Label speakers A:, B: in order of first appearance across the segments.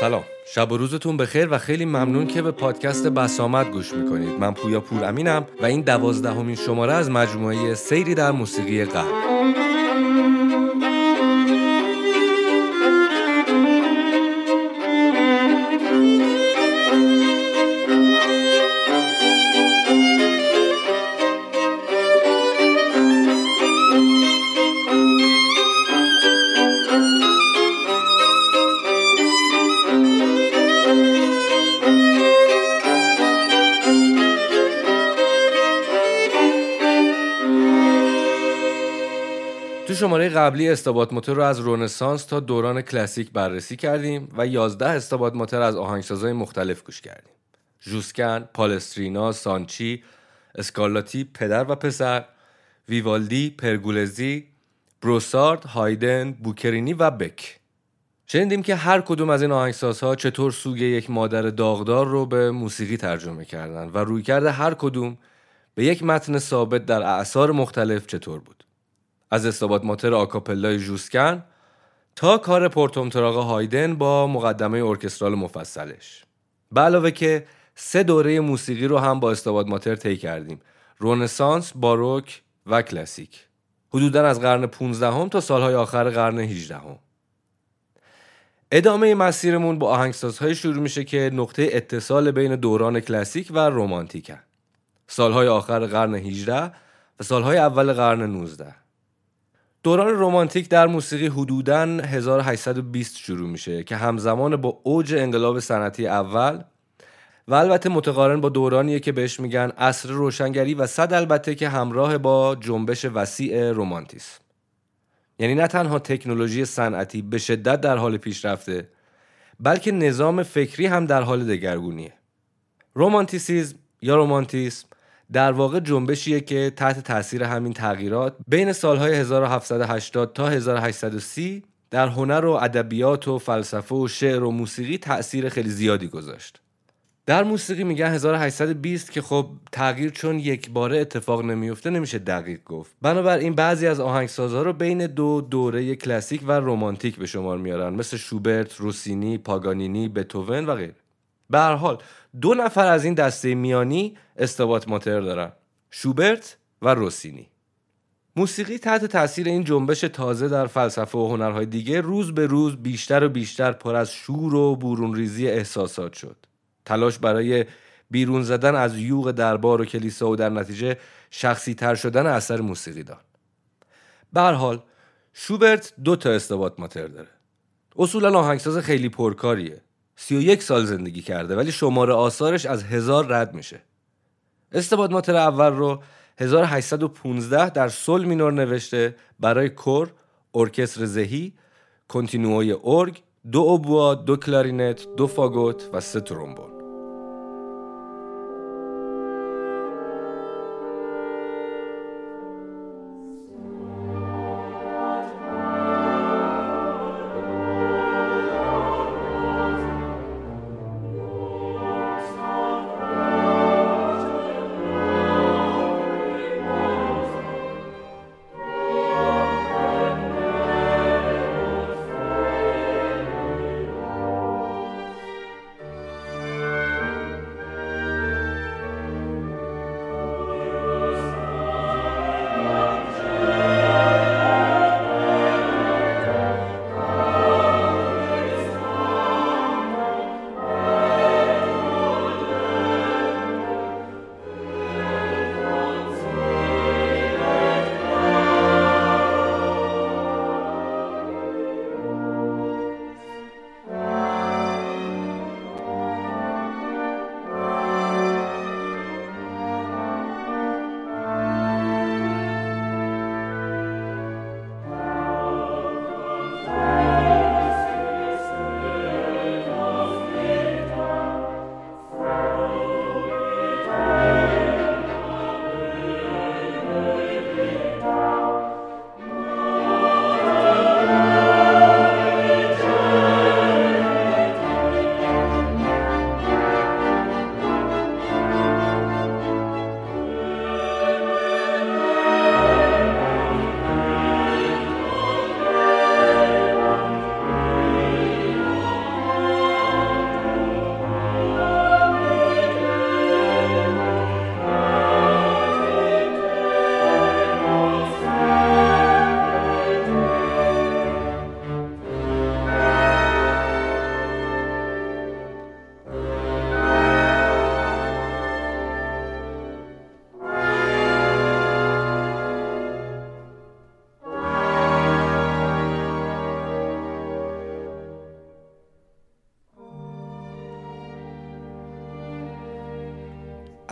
A: سلام. شب و روزتون بخیر و خیلی ممنون که به پادکست بسامد گوش می‌کنید. من پویا پور امینم و این دوازدهمین شماره از مجموعه سیری در موسیقی غرب قبلی استابات موتور رو از رونسانس تا دوران کلاسیک بررسی کردیم و 11 استابات موتور از آهنگسازهای مختلف گوش کردیم. جوسکن، پالسترینا، سانچی، اسکارلاتی، پدر و پسر، ویوالدی، پرگولزی، بروسارد، هایدن، بوکرینی و بک. شنیدیم که هر کدوم از این آهنگسازها چطور سوگ یک مادر داغدار رو به موسیقی ترجمه کردن و روی کرده هر کدوم به یک متن ثابت در اعثار مختلف چطور بود. از استابات ماتر آکاپلای جوسکن تا کار پورتومتراغ هایدن با مقدمه ارکسترال مفصلش. به علاوه که سه دوره موسیقی رو هم با استابات ماتر طی کردیم. رونسانس، باروک و کلاسیک. حدودا از قرن 15 هم تا سالهای آخر قرن 18 هم. ادامه مسیرمون با آهنگسازهای شروع میشه که نقطه اتصال بین دوران کلاسیک و رومانتیکن سالهای آخر قرن 18 و سالهای اول قرن 19 دوران رومانتیک در موسیقی حدوداً 1820 شروع میشه که همزمان با اوج انقلاب صنعتی اول و البته متقارن با دورانیه که بهش میگن عصر روشنگری و صد البته که همراه با جنبش وسیع رومانتیسم یعنی نه تنها تکنولوژی صنعتی به شدت در حال پیشرفته بلکه نظام فکری هم در حال دگرگونیه. رومانتیسیزم یا رومانتیسم در واقع جنبشیه که تحت تاثیر همین تغییرات بین سالهای 1780 تا 1830 در هنر و ادبیات و فلسفه و شعر و موسیقی تاثیر خیلی زیادی گذاشت. در موسیقی میگن 1820 که خب تغییر چون یک باره اتفاق نمیفته نمیشه دقیق گفت بنابراین بعضی از آهنگسازها رو بین دو دوره کلاسیک و رومانتیک به شمار میارن مثل شوبرت، روسینی، پاگانینی، بتوون و غیره به هر حال دو نفر از این دسته میانی استبات ماتر دارن شوبرت و روسینی. موسیقی تحت تاثیر این جنبش تازه در فلسفه و هنرهای دیگه روز به روز بیشتر و بیشتر پر از شور و برون ریزی احساسات شد. تلاش برای بیرون زدن از یوغ دربار و کلیسا و در نتیجه شخصی تر شدن اثر موسیقی دان به حال شوبرت دو تا استبات ماتر داره. اصولا آهنگساز خیلی پرکاریه. 31 سال زندگی کرده ولی شماره آثارش از هزار رد میشه Stabat Mater اول رو 1815 در سل مینور نوشته برای کور، ارکستر زهی، کنتینوی ارگ، دو اوبوا، دو کلارینت، دو فاگوت و سه ترومبون.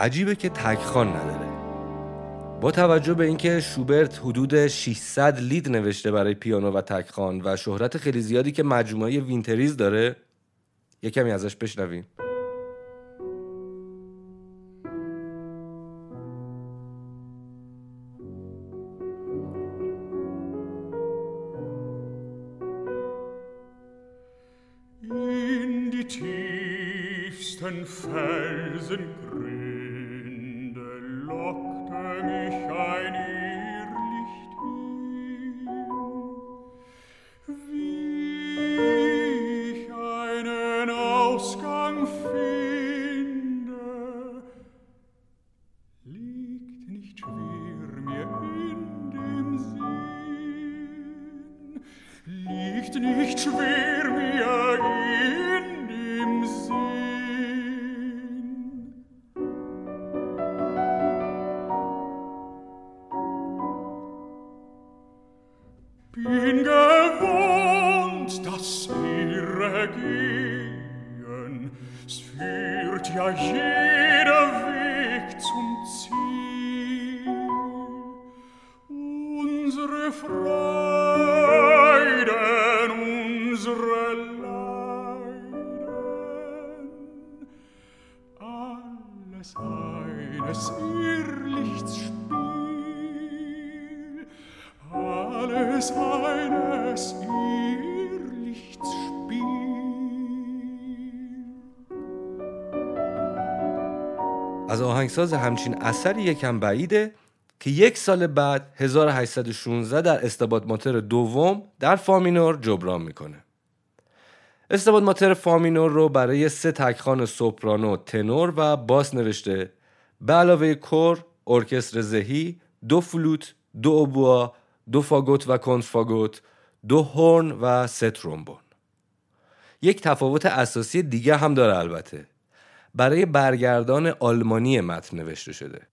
B: عجیبه که تکخان نداره. با توجه به اینکه شوبرت حدود 600 لید نوشته برای پیانو و تکخان و شهرت خیلی زیادی که مجموعه وینتریز داره یه کمی ازش بشنویم. از آهنگساز همچین اثری یکم بعیده که یک سال بعد 1816 در Stabat Mater دوم در فامینور جبران می‌کنه Stabat Mater فامینور رو برای سه تکخان سوپرانو، تنور و باس نوشته به علاوه کور، ارکستر زهی، دو فلوت، دو اوبوا، دو فاگوت و کنترفاگوت، دو هورن و سه ترومبون. یک تفاوت اساسی دیگه هم داره البته. برای برگردان آلمانی متن نوشته شده.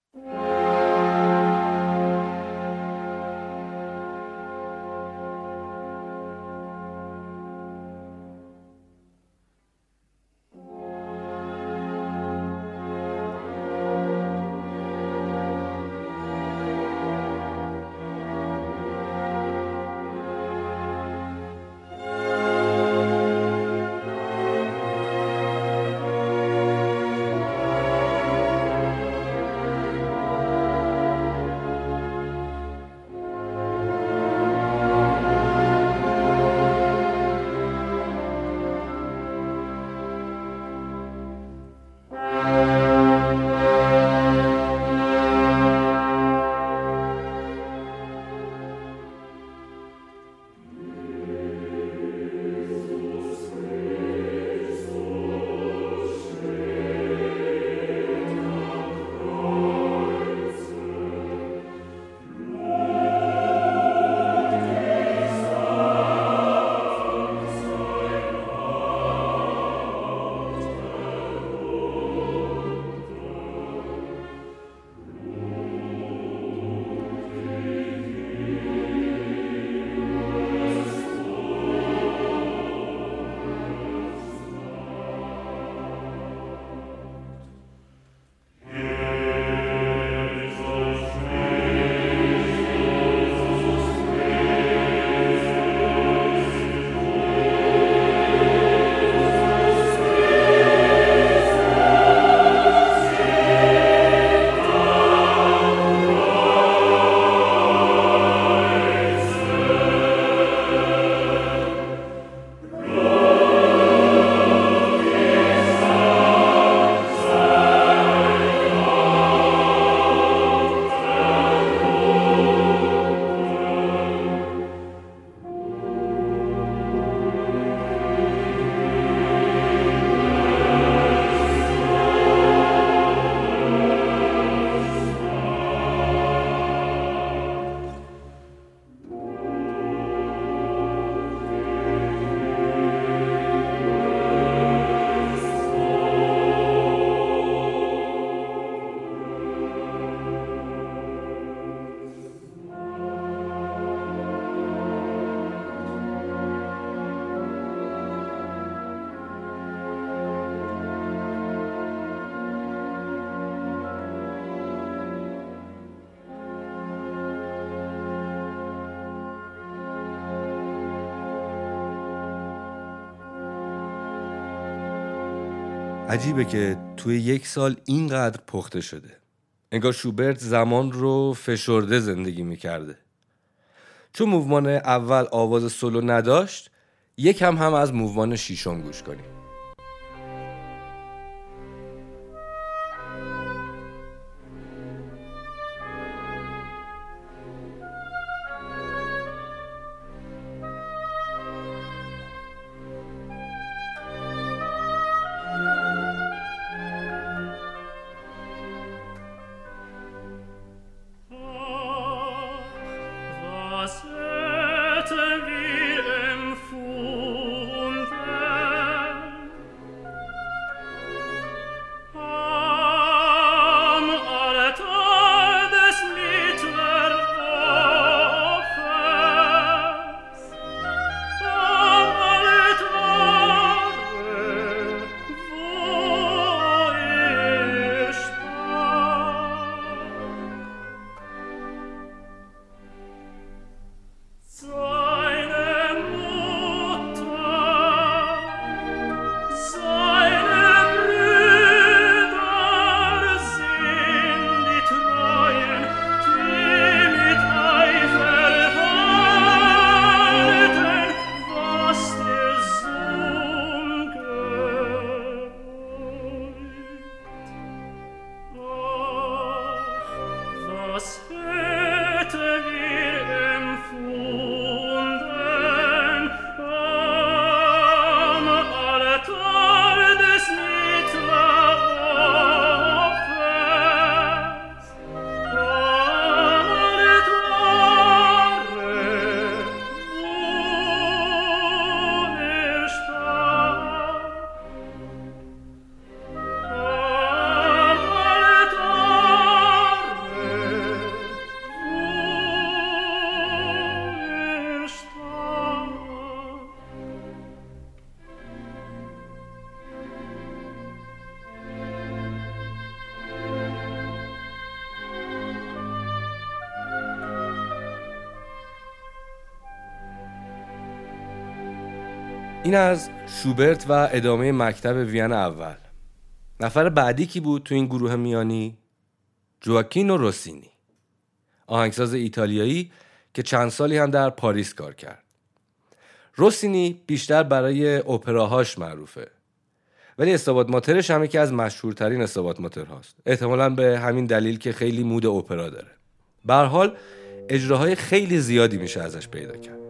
B: عجیبه که توی یک سال اینقدر پخته شده. انگار شوبرت زمان رو فشرده زندگی می‌کرده. چون موومان اول آواز سولو نداشت یک هم هم از موومان شیشم گوش کنیم. این از شوبرت و ادامه مکتب وین اول. نفر بعدی کی بود تو این گروه میانی؟ جواکینو روسینی. آهنگساز ایتالیایی که چند سالی هم در پاریس کار کرد. روسینی بیشتر برای اپراهاش معروفه. ولی استابات ماترش هم یکی از مشهورترین استابات ماتر هاست. احتمالا به همین دلیل که خیلی مود اپرا داره. حال اجراهای خیلی زیادی میشه ازش پیدا کرد.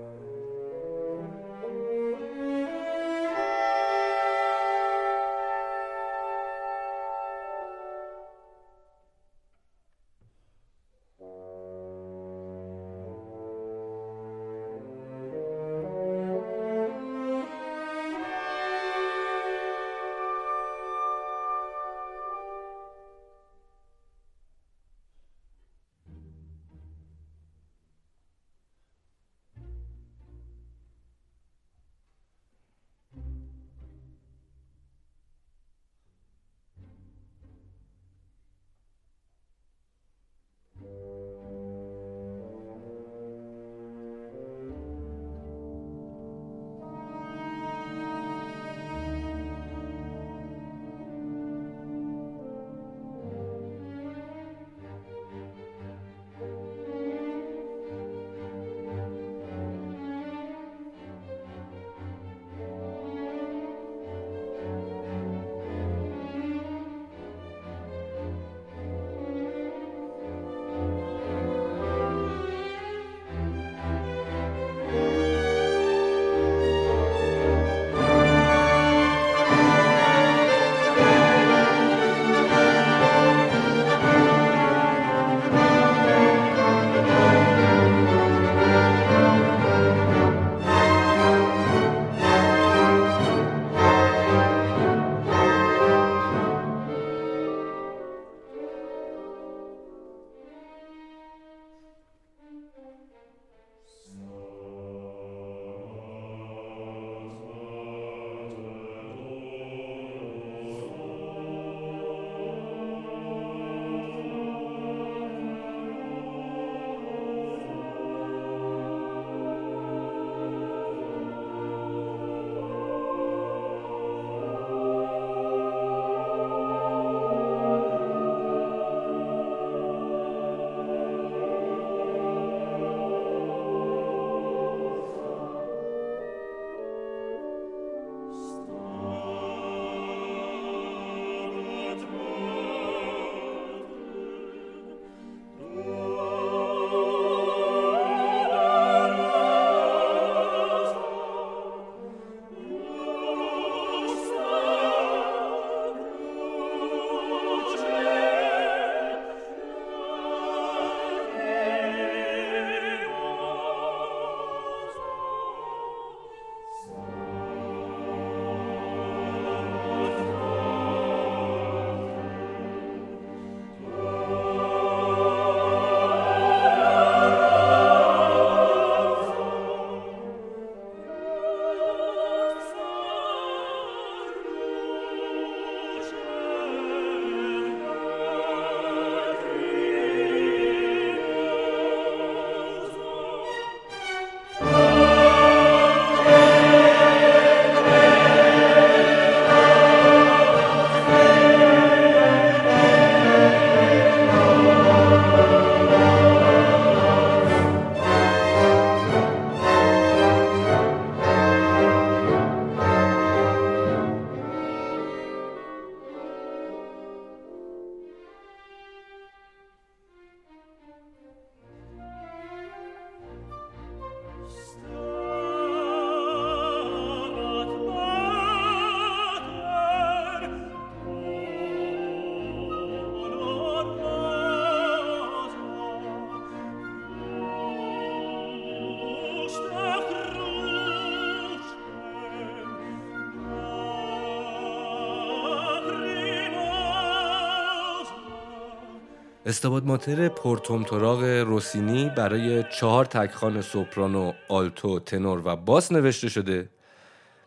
A: Stabat Mater پرطمطراق روسینی برای چهار تکخان سوپرانو، آلتو، تنور و باس نوشته شده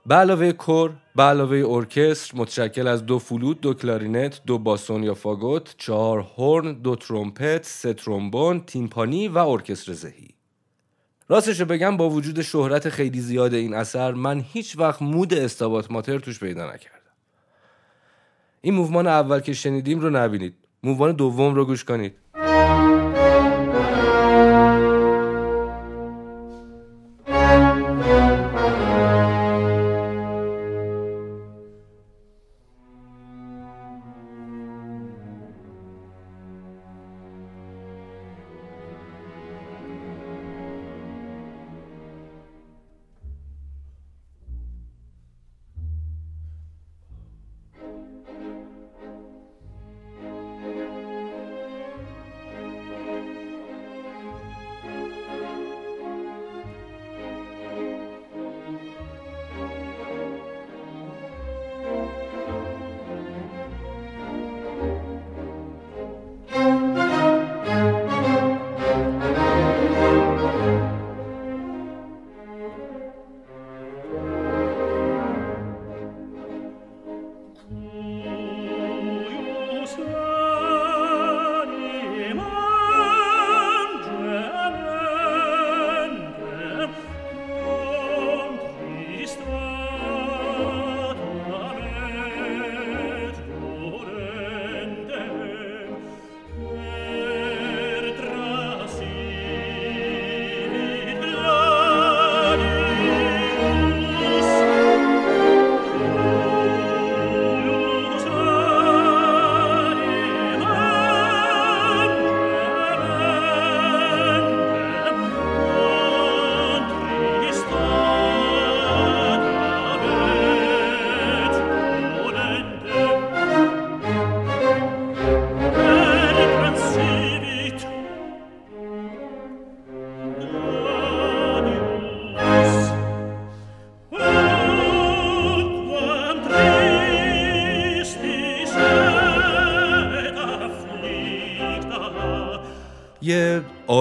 A: به علاوه کور، به علاوه ارکستر متشکل از دو فلوت، دو کلارینت، دو باسون یا فاگوت، چهار هورن، دو ترومپت، سه ترومبون، تیمپانی و ارکستر زهی. راستش بگم با وجود شهرت خیلی زیاد این اثر من هیچ وقت mood Stabat Mater توش پیدا نکردم. این موومان اول که شنیدیم رو نبینید. موومان دوم رو گوش کنید.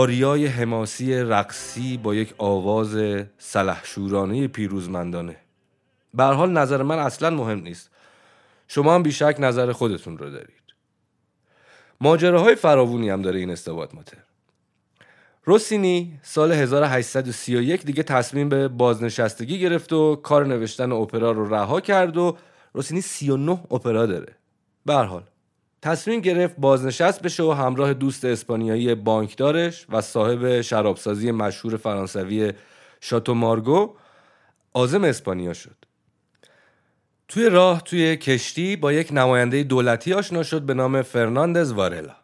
A: آریای حماسی رقصی با یک آواز سلحشورانه پیروزمندانه. به حال نظر من اصلا مهم نیست. شما هم بیشک نظر خودتون رو دارید. ماجراهای فراوونی هم داره این استباد ماتر. روسینی سال 1831 دیگه تصمیم به بازنشستگی گرفت و کار نوشتن اپرا رو رها کرد و روسینی 39 اپرا داره. به حال. تصمیم گرفت بازنشست بشه و همراه دوست اسپانیایی بانکدارش و صاحب شرابسازی مشهور فرانسوی شاتو مارگو آزم اسپانیا شد. توی راه توی کشتی با یک نماینده دولتی آشنا شد به نام فرناندز وارلا.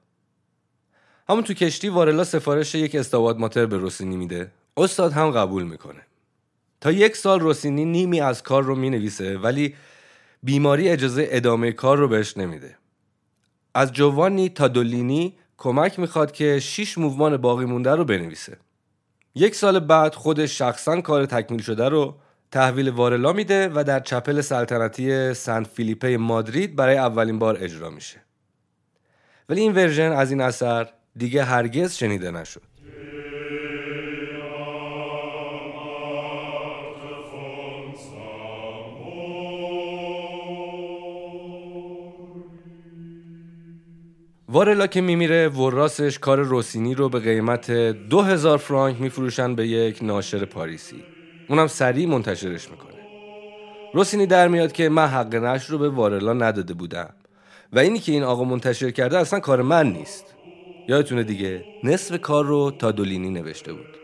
A: همون تو کشتی وارلا سفارش یک استواد ماتر به روسینی میده. استاد هم قبول می‌کنه. تا یک سال روسینی نیمی از کار رو می‌نویسه ولی بیماری اجازه ادامه کار رو بهش نمیده. از جوانی تا دولینی کمک می‌خواد که 6 موومان باقی مونده رو بنویسه. یک سال بعد خودش شخصا کار تکمیل شده رو تحویل وارلا میده و در چپل سلطنتی سنت فیلیپه مادرید برای اولین بار اجرا میشه. ولی این ورژن از این اثر دیگه هرگز شنیده نشد. وارلا که میمیره وراسش کار روسینی رو به قیمت 2000 فرانک میفروشن به یک ناشر پاریسی. اونم سریع منتشرش می‌کنه. روسینی در میاد که من حق نشر رو به وارلا نداده بودم. و اینی که این آقا منتشر کرده اصلا کار من نیست. یادتونه دیگه نصف کار رو تا دولینی نوشته بود.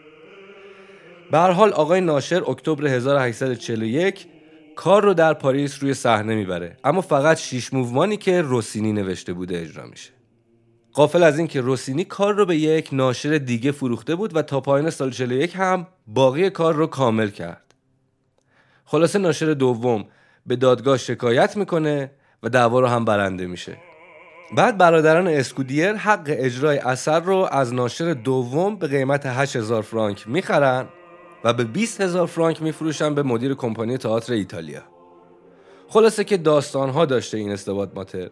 A: به هر حال آقای ناشر اکتبر 1841 کار رو در پاریس روی صحنه می‌بره. اما فقط شیش موومانی که روسینی نوشته بوده اجرا میشه. قافل از اینکه روسینی کار رو به یک ناشر دیگه فروخته بود و تا پایان سال 41 هم باقی کار رو کامل کرد. خلاصه ناشر دوم به دادگاه شکایت می‌کنه و دعوا رو هم برنده میشه. بعد برادران اسکودیر حق اجرای اثر رو از ناشر دوم به قیمت 8000 فرانک می‌خرن و به 20000 فرانک میفروشن به مدیر کمپانی تئاتر ایتالیا. خلاصه که داستان ها داشته این استباد ماتر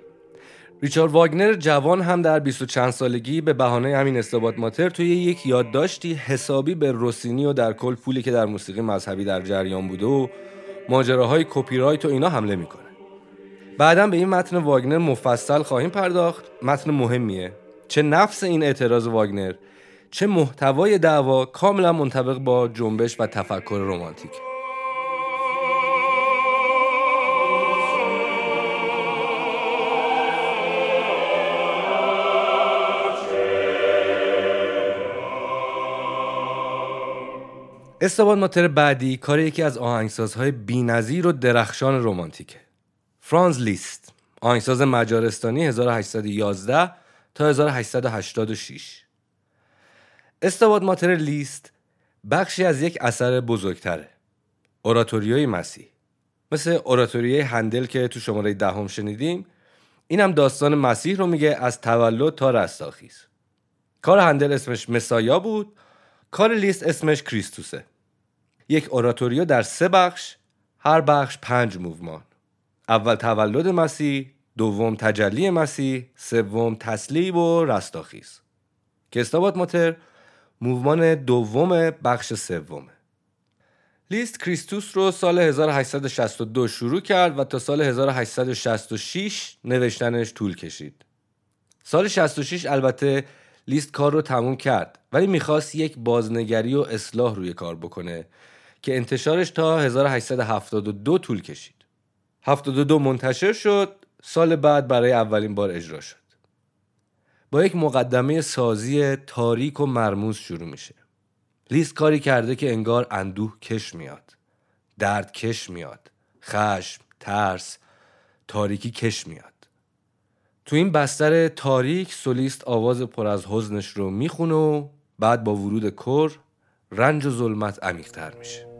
A: ریچارد واگنر جوان هم در 20 چند سالگی به بهانه همین استبات ماتر توی یک یادداشتی حسابی به روسینی و در کل پولی که در موسیقی مذهبی در جریان بوده و ماجراهای کپی رایت و اینا حمله می‌کنه. بعدا به این متن واگنر مفصل خواهیم پرداخت. متن مهمیه. چه نفس این اعتراض واگنر چه محتوای دعوا کاملا منطبق با جنبش و تفکر رمانتیک. استبان ماتر بعدی کار یکی از آهنگسازهای بینظیر و درخشان رمانتیکه. فرانز لیست آهنگساز مجارستانی 1811 تا 1886 استباد ماتر لیست بخشی از یک اثر بزرگتره اوراتوریوی مسیح. مثل اوراتوریوی هندل که تو شماره دهم شنیدیم اینم داستان مسیح رو میگه از تولد تا رستاخیز. کار هندل اسمش مسایا بود کار لیست اسمش کریستوسه. یک اوراتوریو در سه بخش هر بخش پنج موومان. اول تولد مسیح دوم تجلی مسیح سوم تسلیب و رستاخیز. که استابات ماتر موومان دوم بخش سومه لیست کریستوس رو سال 1862 شروع کرد و تا سال 1866 نوشتنش طول کشید. سال 66 البته لیست کار رو تموم کرد ولی می‌خواست یک بازنگری و اصلاح روی کار بکنه. که انتشارش تا 1872 طول کشید. 72 منتشر شد سال بعد برای اولین بار اجرا شد. با یک مقدمه سازی تاریک و مرموز شروع میشه. لیست کاری کرده که انگار اندوه کش میاد. درد کش میاد. خشم ترس تاریکی کش میاد. تو این بستر تاریک سولیست آواز پر از حزنش رو می‌خونه و بعد با ورود کر رنج و ظلمت عمیقتر میشه.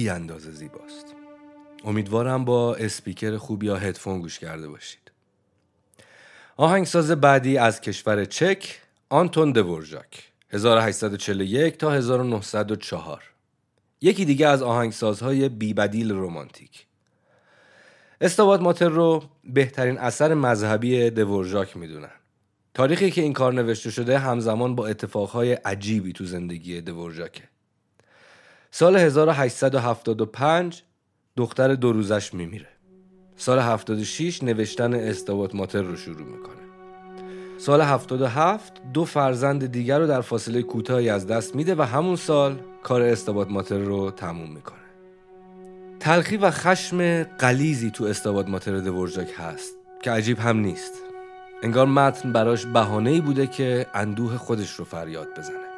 A: بی اندازه زیباست. امیدوارم با اسپیکر خوب یا هدفون گوش کرده باشید. آهنگساز بعدی از کشور چک آنتون دورژاک 1841 تا 1904 یکی دیگه از آهنگسازهای بیبدیل رومانتیک استوات ماتر رو بهترین اثر مذهبی دورژاک می‌دونن. تاریخی که این کار نوشته شده همزمان با اتفاقهای عجیبی تو زندگی دورژاکه. سال 1875 دختر دو روزش میمیره. سال 76 نوشتن استوات ماتر رو شروع می‌کنه. سال 77 دو فرزند دیگر رو در فاصله کوتاهی از دست میده و همون سال کار استوات ماتر رو تموم می‌کنه. تلخی و خشم قلیزی تو استوات ماتر دورژاک هست که عجیب هم نیست. انگار متن براش بهانه‌ای بوده که اندوه خودش رو فریاد بزنه.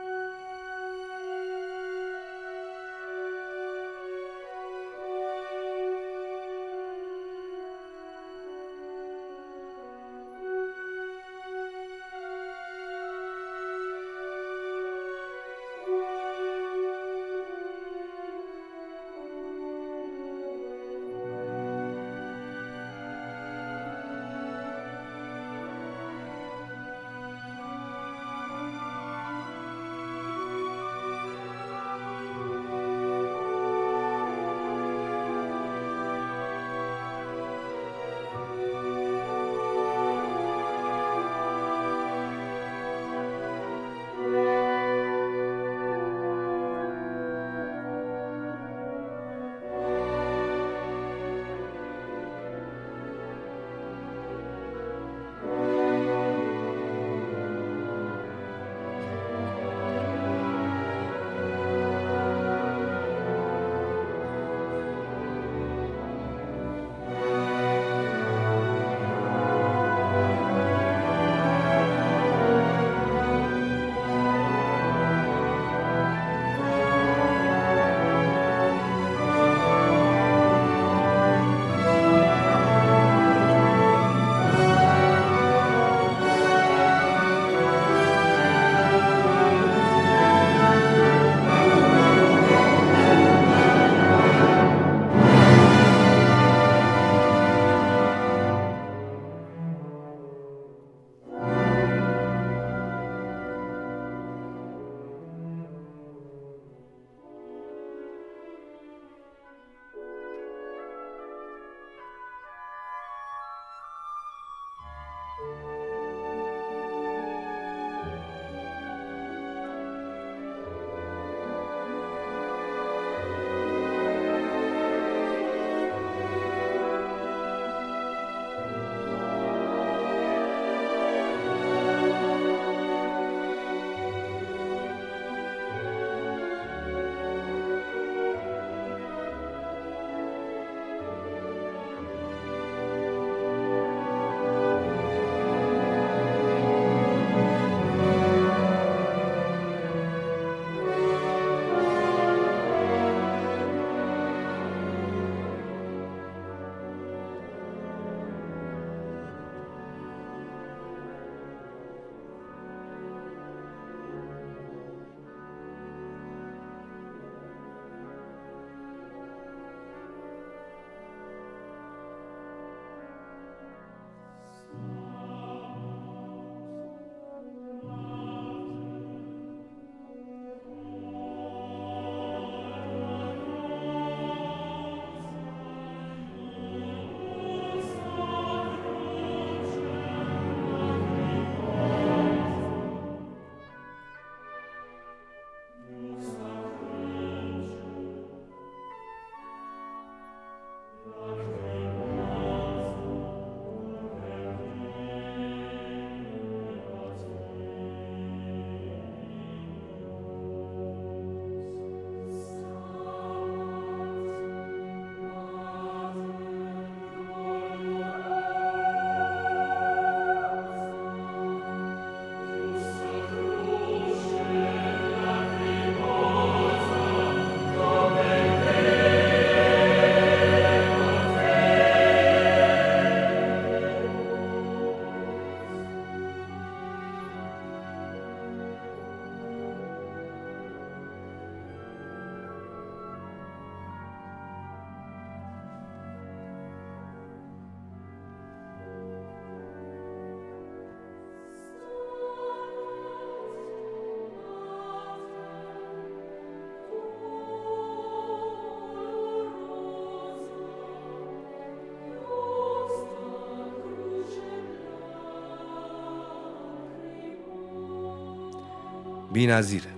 A: بی نظیره.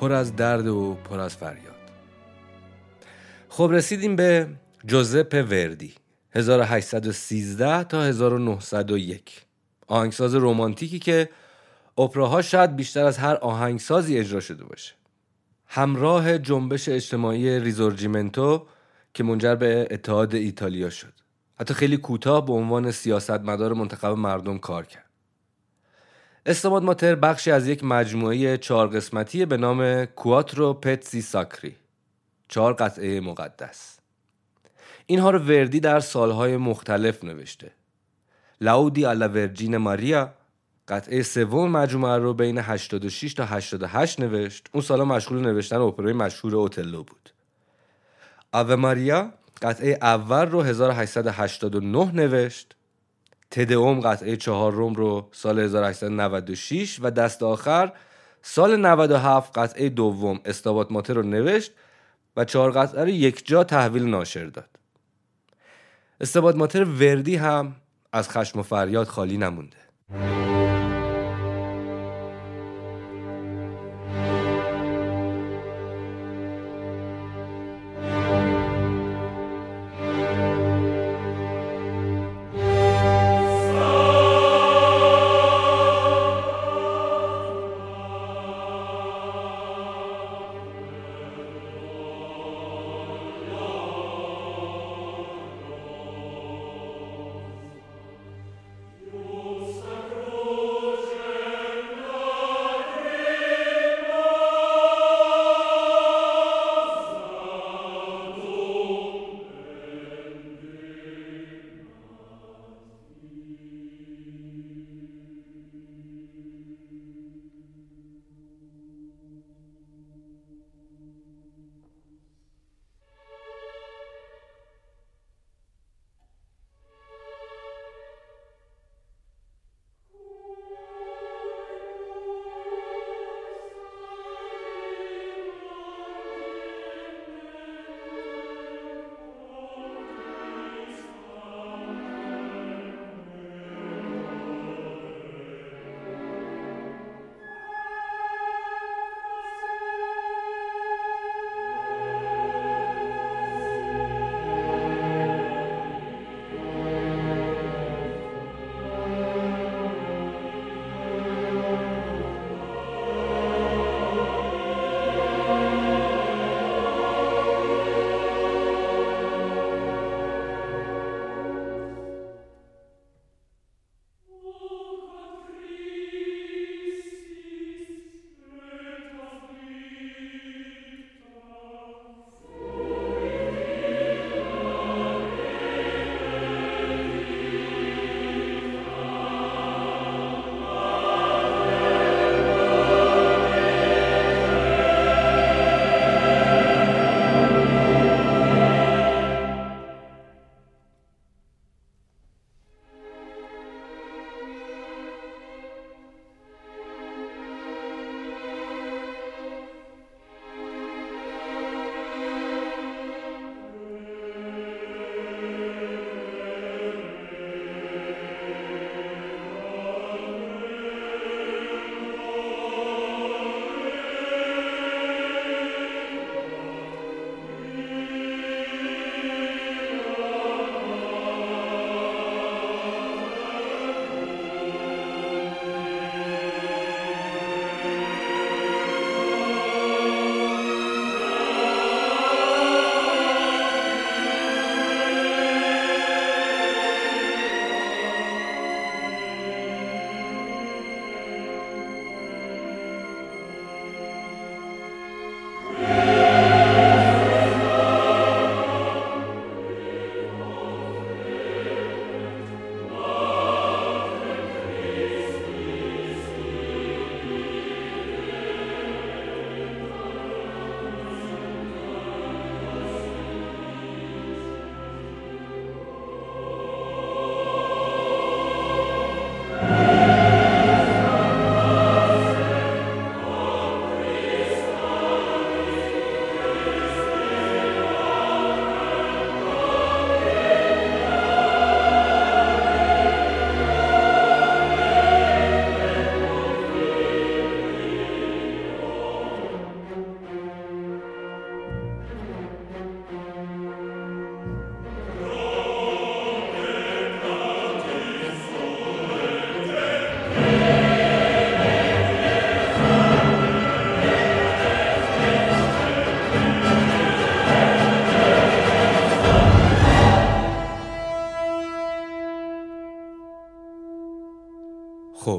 A: پر از درد و پر از فریاد. خب رسیدیم به جوزپ وردی 1813 تا 1901 آهنگساز رومانتیکی که اپراها شاید بیشتر از هر آهنگسازی اجرا شده باشه. همراه جنبش اجتماعی ریزورجیمنتو که منجر به اتحاد ایتالیا شد. حتی خیلی کوتاه به عنوان سیاستمدار منتخب مردم کار کرد. استماد ماتر بخشی از یک مجموعه چهار قسمتی به نام کواترو پتسی ساکری چهار قطعه مقدس. اینها رو وردی در سالهای مختلف نوشته. لاودی الا ورجین ماریا قطعه سوم مجموعه رو بین 86 تا 88 نوشت. اون سالا مشغول نوشتن اپرای مشهور اوتلو بود. اوه ماریا قطعه اول رو 1889 نوشت. تدئوم قطعه چهار روم رو سال 1896 و دست آخر سال 97 قطعه دوم استابات ماتر رو نوشت و چهار قطعه رو یک جا تحویل ناشر داد. استابات ماتر وردی هم از خشم و فریاد خالی نمونده.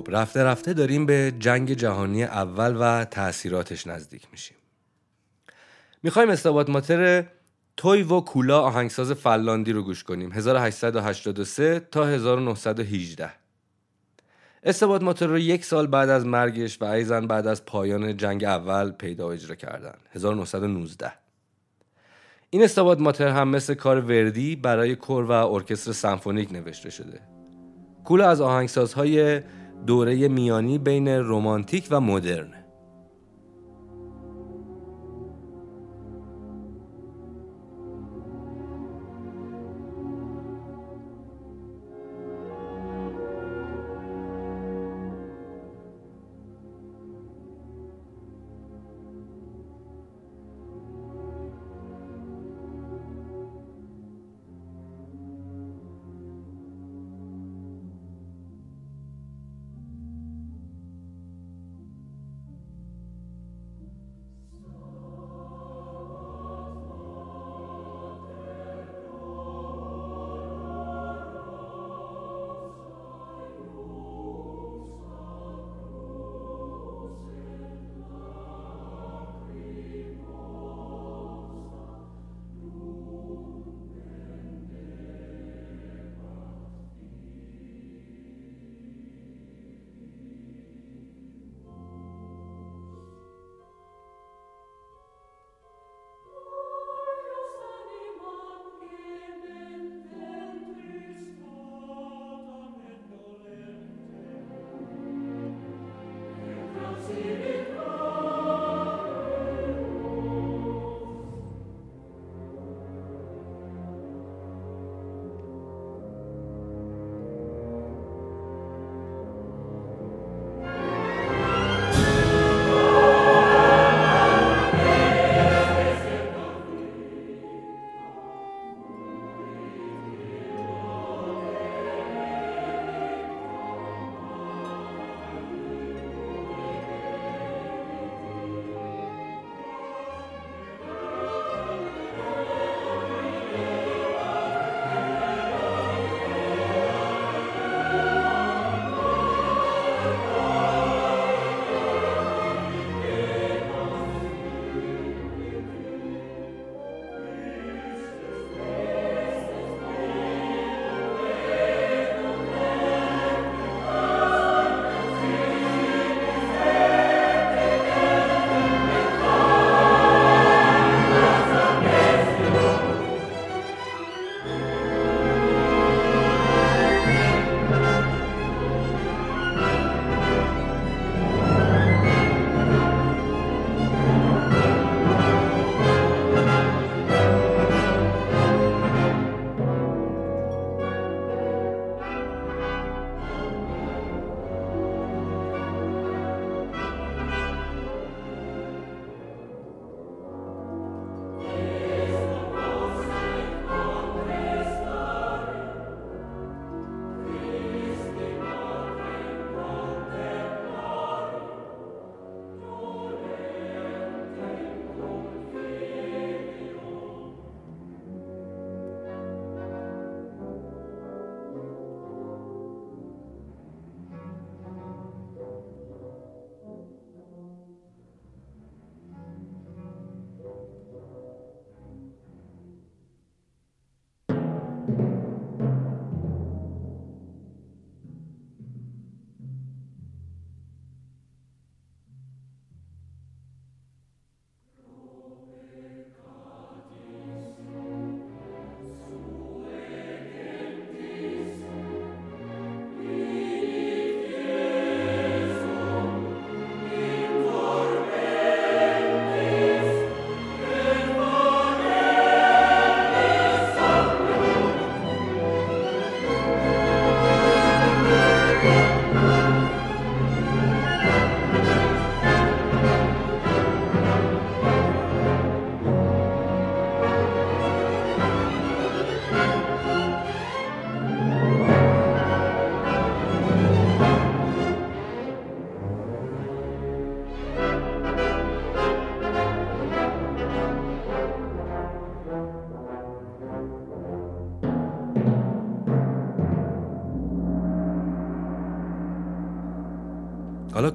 A: رفته رفته داریم به جنگ جهانی اول و تاثیراتش نزدیک میشیم. می‌خوایم استابات ماتر توی و کولا آهنگساز فلاندی رو گوش کنیم. 1883 تا 1918 استباد ماتر رو یک سال بعد از مرگش و ایزن بعد از پایان جنگ اول پیدا و اجرا کردن. 1919 این استباد ماتر هم مثل کار وردی برای کور و ارکستر سمفونیک نوشته شده. کولا از آهنگسازهای دوره میانی بین رومانتیک و مدرن.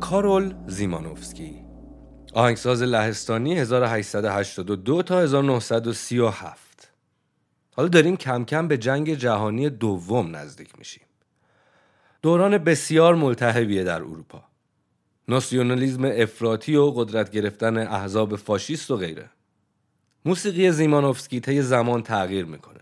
A: کارول زیمانوفسکی. آهنگساز لهستانی 1882 تا 1937 حالا داریم کم کم به جنگ جهانی دوم نزدیک میشیم. دوران بسیار ملتهبیه در اروپا. ناسیونالیزم افراطی و قدرت گرفتن احزاب فاشیست و غیره. موسیقی زیمانوفسکی طی زمان تغییر می‌کنه.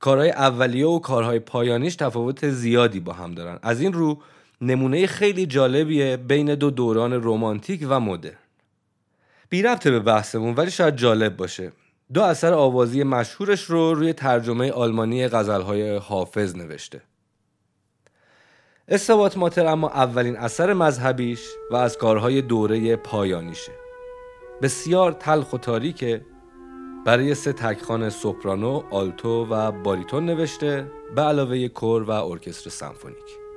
A: کارهای اولیه و کارهای پایانیش تفاوت زیادی با هم دارن. از این رو نمونه خیلی جالبیه بین دو دوران رومانتیک و مدرن. بی ربطه به بحثمون ولی شاید جالب باشه. دو اثر آوازی مشهورش رو روی ترجمه آلمانی غزلهای حافظ نوشته. استبات ماتر اما اولین اثر مذهبیش و از کارهای دوره پایانیشه. بسیار تلخ و تاریکه. برای سه تکخان سوپرانو، آلتو و باریتون نوشته به علاوه کور و ارکستر سمفونیک.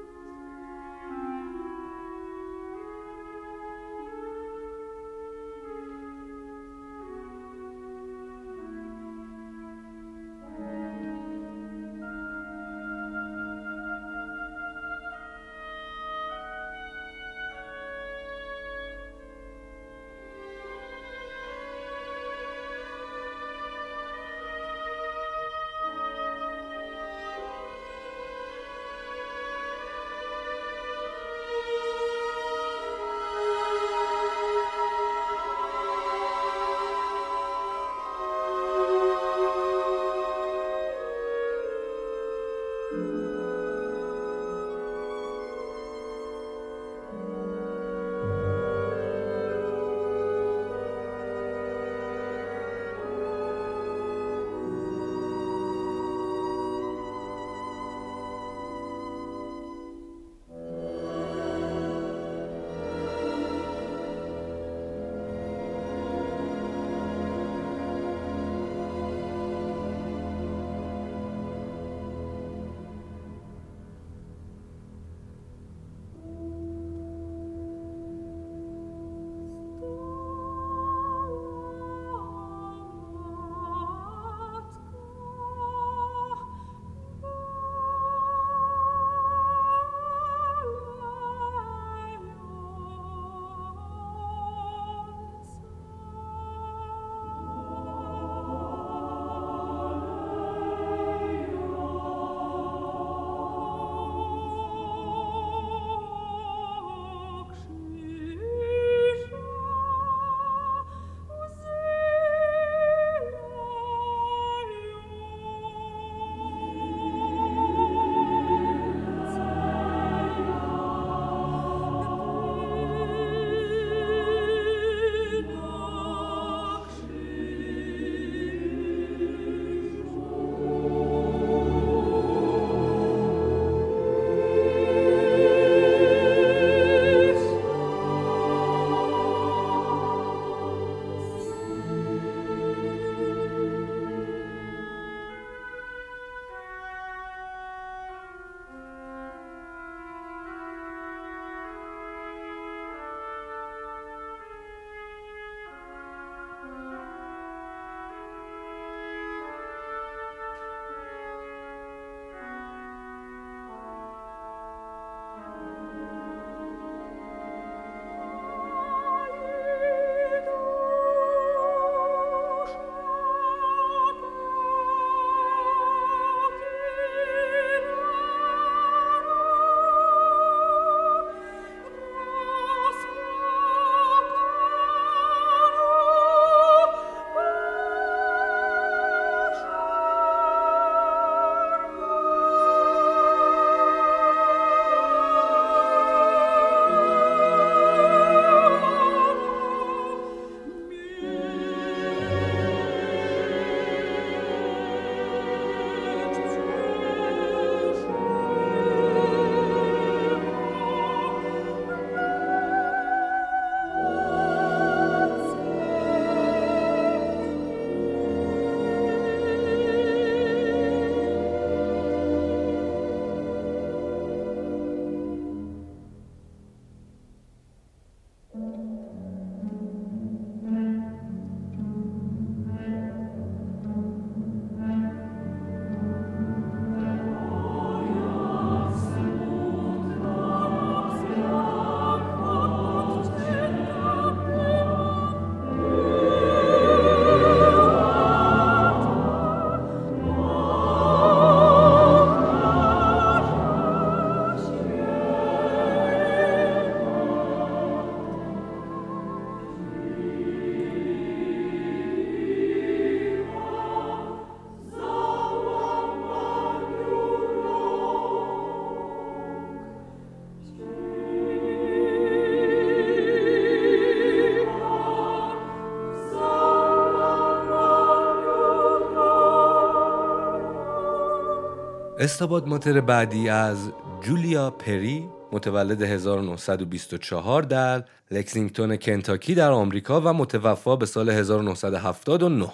A: استاباد ماتر بعدی از جولیا پری متولد 1924 در لکسینگتون کنتاکی در آمریکا و متوفا به سال 1979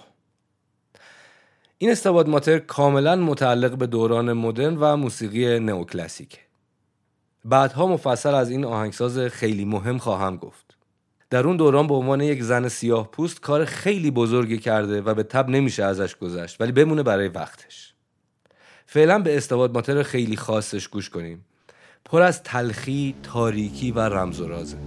A: این استباد ماتر کاملا متعلق به دوران مدرن و موسیقی نئوکلاسیک. بعدها مفصل از این آهنگساز خیلی مهم خواهم گفت. در اون دوران به عنوان یک زن سیاه پوست کار خیلی بزرگی کرده و به تب نمیشه ازش گذشت ولی بمونه برای وقتش. فعلا به استباد ماتر خیلی خاصش گوش کنیم. پر از تلخی، تاریکی و رمز و رازه.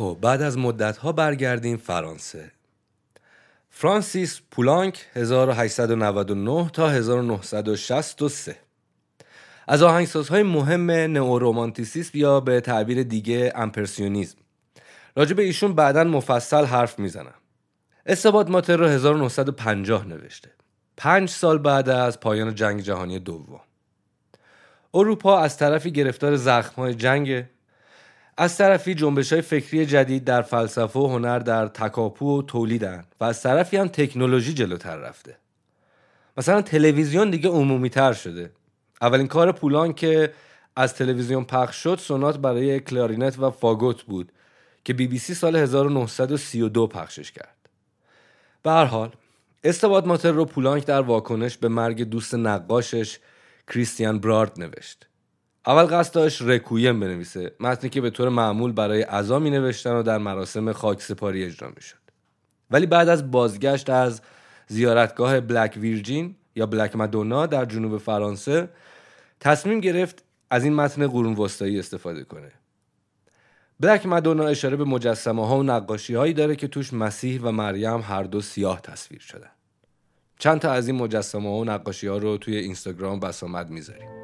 A: خب بعد از مدت ها برگردیم فرانسه. فرانسیس پولانک 1899 تا 1963 از آهنگسازهای مهم نئورومانتیسیسم یا به تعبیر دیگه امپرسیونیزم راجع به ایشون بعدا مفصل حرف می‌زنم. استباد ماتر رو 1950 نوشته. پنج سال بعد از پایان جنگ جهانی دوم. اروپا از طرفی گرفتار زخمهای جنگ از طرفی جنبش های فکری جدید در فلسفه و هنر در تکاپو و تولیدن و از طرفی هم تکنولوژی جلوتر رفته. مثلا تلویزیون دیگه عمومی تر شده. اولین کار پولانک که از تلویزیون پخش شد سونات برای کلارینت و فاگوت بود که بی بی سی سال 1932 پخشش کرد. به هر حال Stabat Mater رو پولانک در واکنش به مرگ دوست نقاشش کریستیان برارد نوشت. اول قصد داشت رکویم بنویسه. متنی که به طور معمول برای عزا می نوشتن و در مراسم خاک سپاری اجرا می شد. ولی بعد از بازگشت از زیارتگاه بلک ویرجین یا بلک مدونا در جنوب فرانسه تصمیم گرفت از این متن قرون وسطایی استفاده کنه. بلک مدونا اشاره به مجسمه ها و نقاشی هایی داره که توش مسیح و مریم هر دو سیاه تصویر شدن. چند تا از این مجسمه ها و نقاشی ها رو توی اینستاگرام بسامد می‌ذاریم.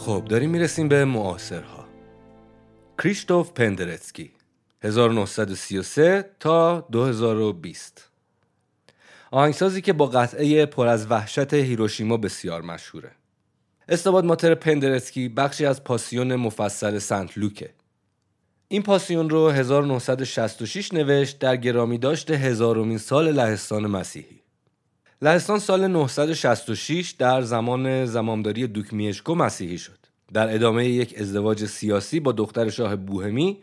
A: خب داریم می‌رسیم به معاصرها. کریشتوف پندرتسکی 1933 تا 2020 آهنگسازی که با قطعه پر از وحشت هیروشیما بسیار مشهوره. استباد ماتر پندرسکی بخشی از پاسیون مفصل سنت لوکه. این پاسیون رو 1966 نوشت در گرامی داشته هزارمین سال لهستان مسیحی. لهستان سال 966 در زمان زمامداری دوک میشکو مسیحی شد. در ادامه یک ازدواج سیاسی با دختر شاه بوهمی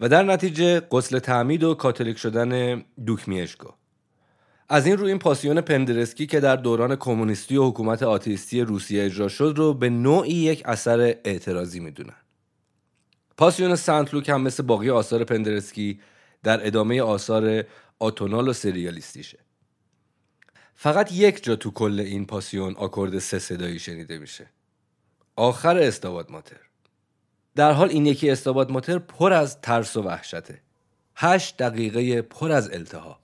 A: و در نتیجه قسل تعمید و کاتولیک شدن دوک میشکو. از این رو این پاسیون پندرسکی که در دوران کمونیستی و حکومت آتیستی روسیه اجرا شد رو به نوعی یک اثر اعتراضی می‌دونن پاسیون سنت لوک هم مثل باقی آثار پندرسکی در ادامه آثار آتونال و سریالیستیشه. فقط یک جا تو کل این پاسیون آکورد سه صدایی شنیده میشه. آخر استاباد ماتر. در حال این یکی استاباد ماتر پر از ترس و وحشته. هشت دقیقه پر از التهاب.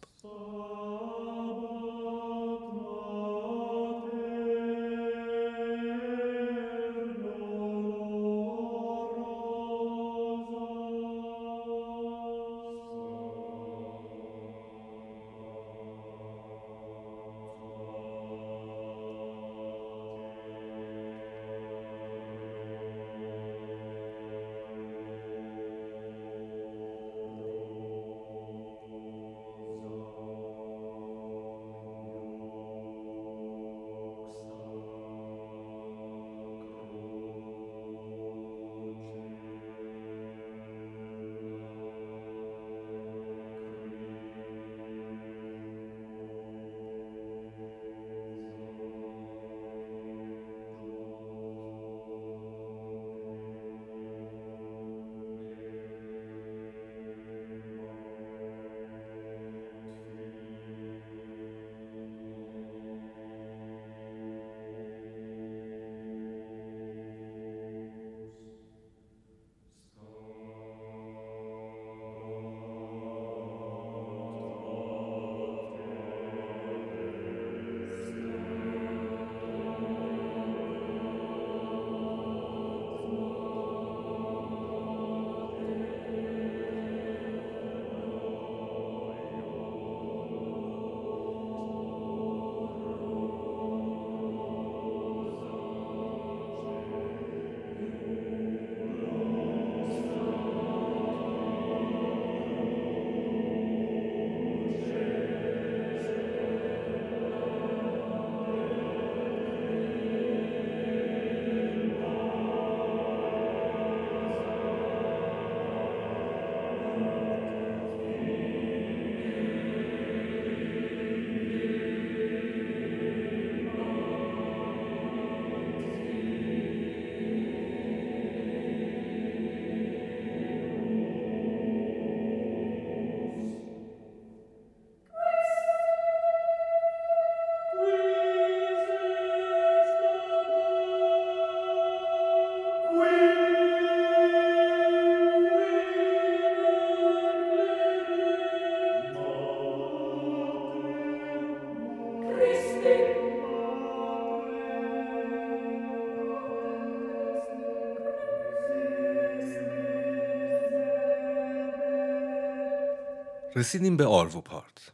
A: رسیدیم به آروپارت.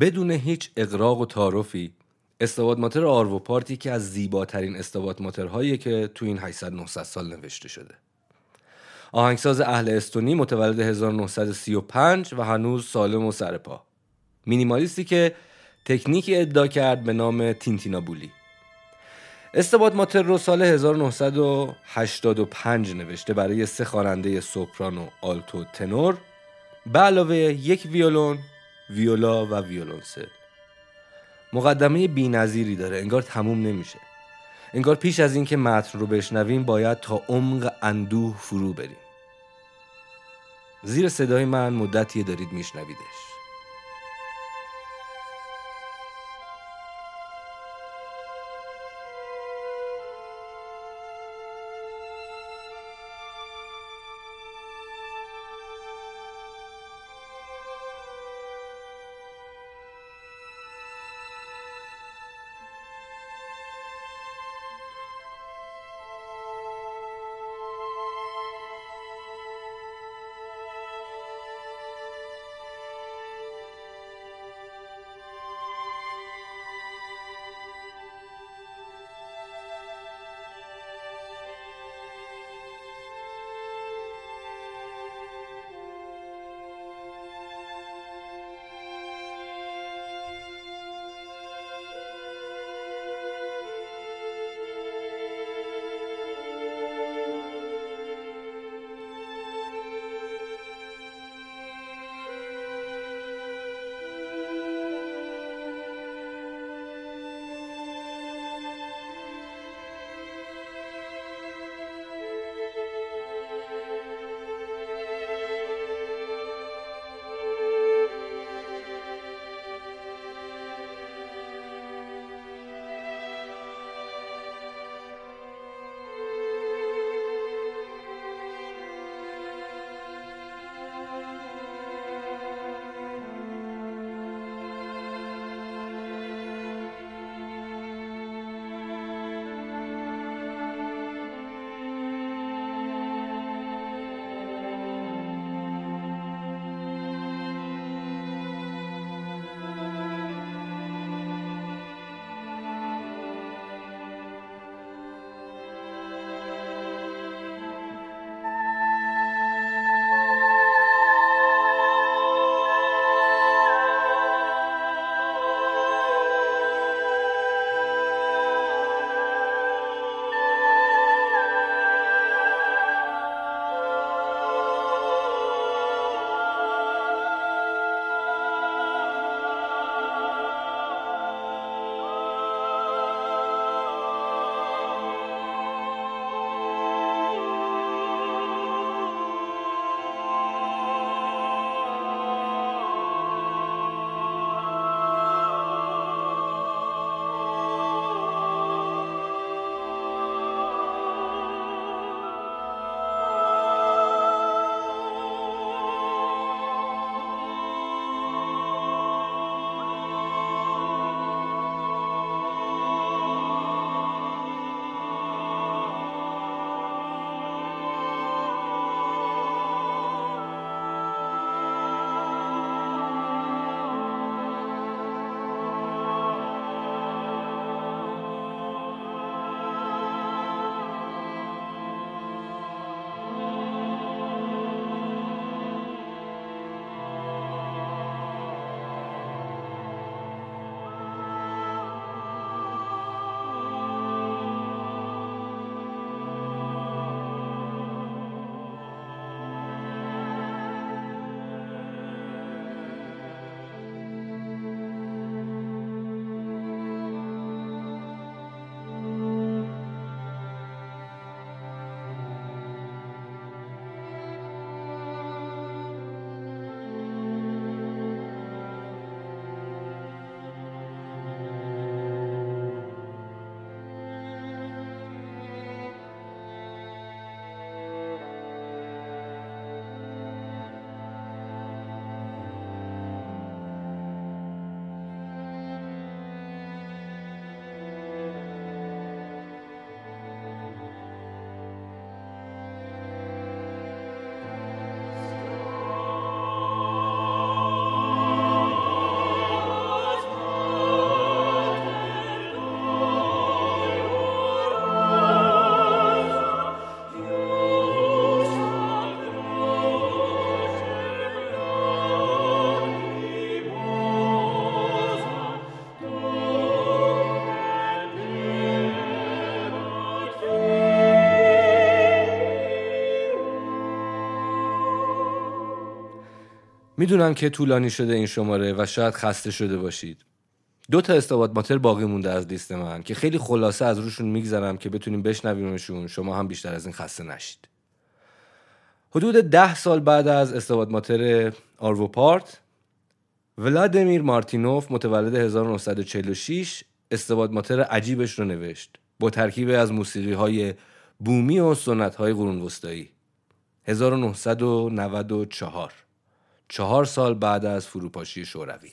A: بدون هیچ اقراق و تعارفی استواد ماتر آروپارتی که از زیباترین استواد ماترهایی که تو این 800 900 سال نوشته شده. آهنگساز اهل استونی متولد 1935 و هنوز سالم و سرپا مینیمالیستی که تکنیکی ادعا کرد به نام تینتینابولی. استباد ماتر رو سال 1985 نوشته برای سه خواننده سوپرانو، آلتو، تنور به علاوه یک ویولون، ویولا و ویولونسل. مقدمه نظیری داره انگار تموم نمیشه. انگار پیش از اینکه متن رو بشنویم باید تا عمق اندوه فرو بریم. زیر صدای من مدتی دارید میشنویدش.
C: می‌دونم که طولانی شده این شماره و شاید خسته شده باشید. دو تا استابات ماتر باقی مونده از لیست من که خیلی خلاصه از روشون میگذرم که بتونیم بشنویمشون شما هم بیشتر از این خسته نشید. حدود ده سال بعد از استابات ماتر آروپارت ولادیمیر مارتینوف متولد 1946 استباد ماتر عجیبش رو نوشت با ترکیب از موسیقی های بومی و سنت های قرون وسطایی. 1994 چهار سال بعد از فروپاشی شوروی.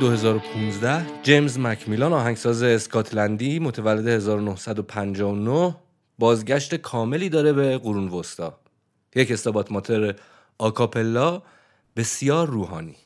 C: 2015 جیمز مکمیلان آهنگساز اسکاتلندی متولد 1959 بازگشت کاملی داره به قرون وسطا. یک استبات ماتر آکاپلا بسیار روحانی.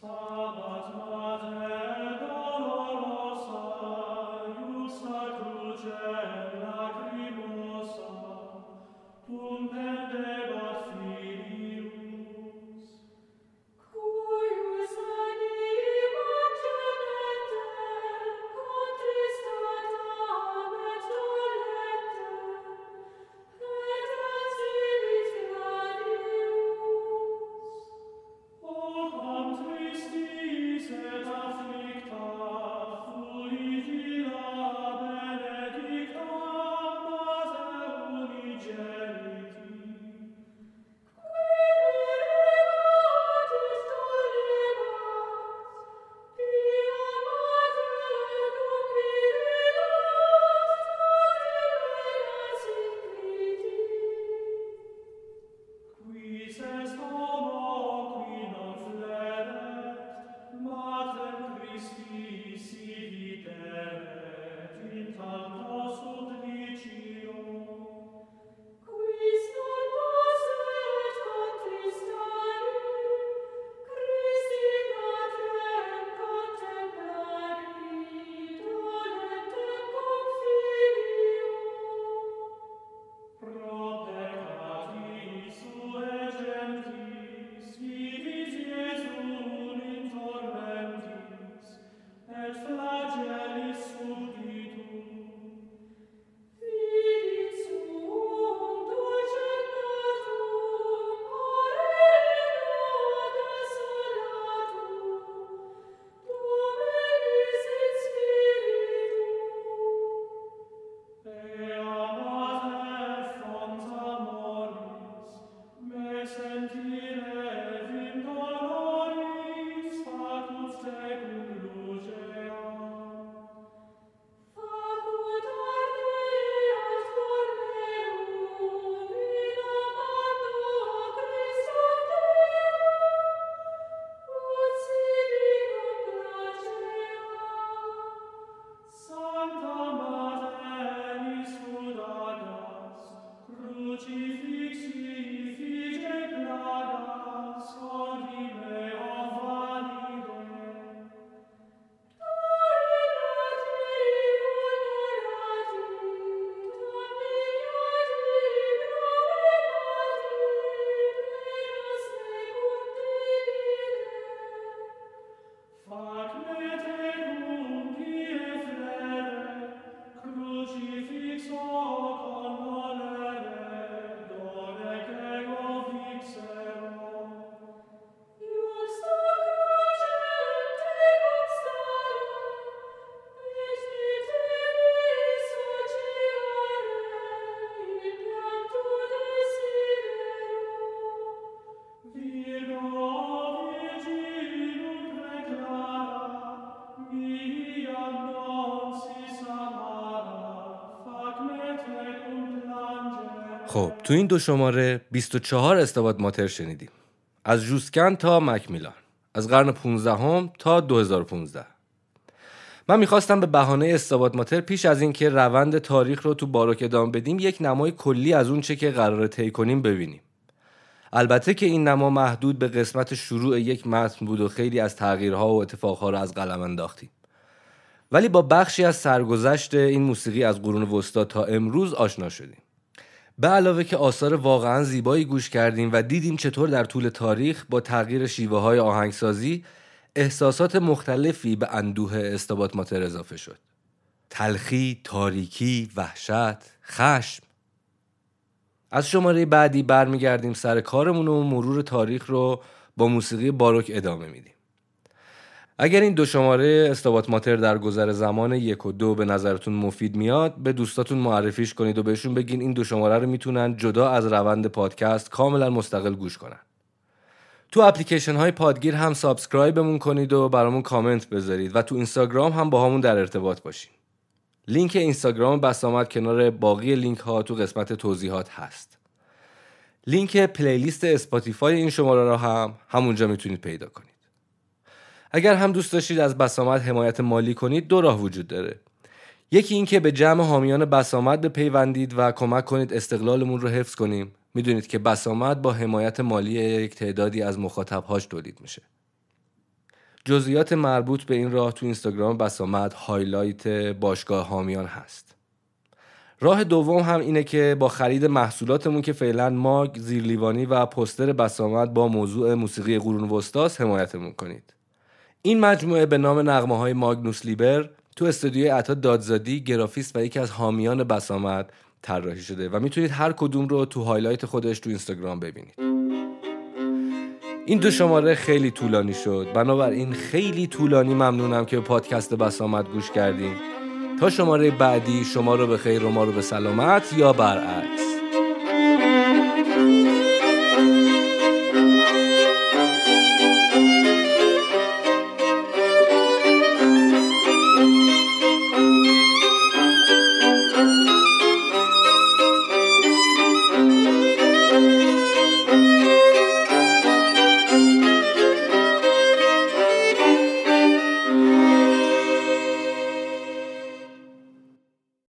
A: خب تو این دو شماره 24 استواد ماتر شنیدیم. از جوسکن تا مکمیلان. از قرن 15 هم تا 2015 من می‌خواستم به بهانه استواد ماتر پیش از اینکه روند تاریخ رو تو باروک ادامه بدیم یک نمای کلی از اون چه که قرار طی کنیم ببینیم. البته که این نما محدود به قسمت شروع یک متن بود و خیلی از تغییرها و اتفاقها رو از قلم انداختیم. ولی با بخشی از سرگذشت این موسیقی از قرون وسطا تا امروز آشنا شدیم. به علاوه که آثار واقعا زیبایی گوش کردیم و دیدیم چطور در طول تاریخ با تغییر شیوه های آهنگسازی احساسات مختلفی به اندوه استبات ماتر اضافه شد. تلخی، تاریکی، وحشت، خشم. از شماره بعدی برمیگردیم سر کارمون و مرور تاریخ رو با موسیقی باروک ادامه میدیم. اگر این دو شماره استوات ماتر در گذر زمان یک و دو به نظرتون مفید میاد به دوستاتون معرفیش کنید و بهشون بگین این دو شماره رو می‌تونن جدا از روند پادکست کاملا مستقل گوش کنن. تو اپلیکیشن های پادگیر هم subscribe مون کنید و برامون کامنت بذارید و تو اینستاگرام هم باهامون در ارتباط باشین. لینک اینستاگرام بسامد کنار باقی لینک ها تو قسمت توضیحات هست. لینک playlist Spotify این شماره را هم همونجا می‌تونید پیدا کنید. اگر هم دوست داشتید از بسامد حمایت مالی کنید دو راه وجود داره. یکی اینکه به جمع حامیان بسامد بپیوندید و کمک کنید استقلالمون رو حفظ کنیم. می‌دونید که بسامد با حمایت مالی یک تعدادی از مخاطبهاش تولید میشه. جزئیات مربوط به این راه تو اینستاگرام بسامد highlight باشگاه حامیان هست. راه دوم هم اینه که با خرید محصولاتمون که فعلا ماگ زیرلیوانی و پوستر بسامد با موضوع موسیقی قرون وسطاس حمایتمون کنید. این مجموعه به نام نغمه های ماگنوس لیبر تو استودیوی عطا دادزادی گرافیست و یکی از حامیان بسامد طراحی شده و می‌تونید هر کدوم رو تو highlight خودش تو اینستاگرام ببینید. این دو شماره خیلی طولانی شد. بنابراین خیلی طولانی ممنونم که پادکست بسامد گوش کردیم تا شماره بعدی شما رو به خیر و ما رو به سلامت یا برعکس.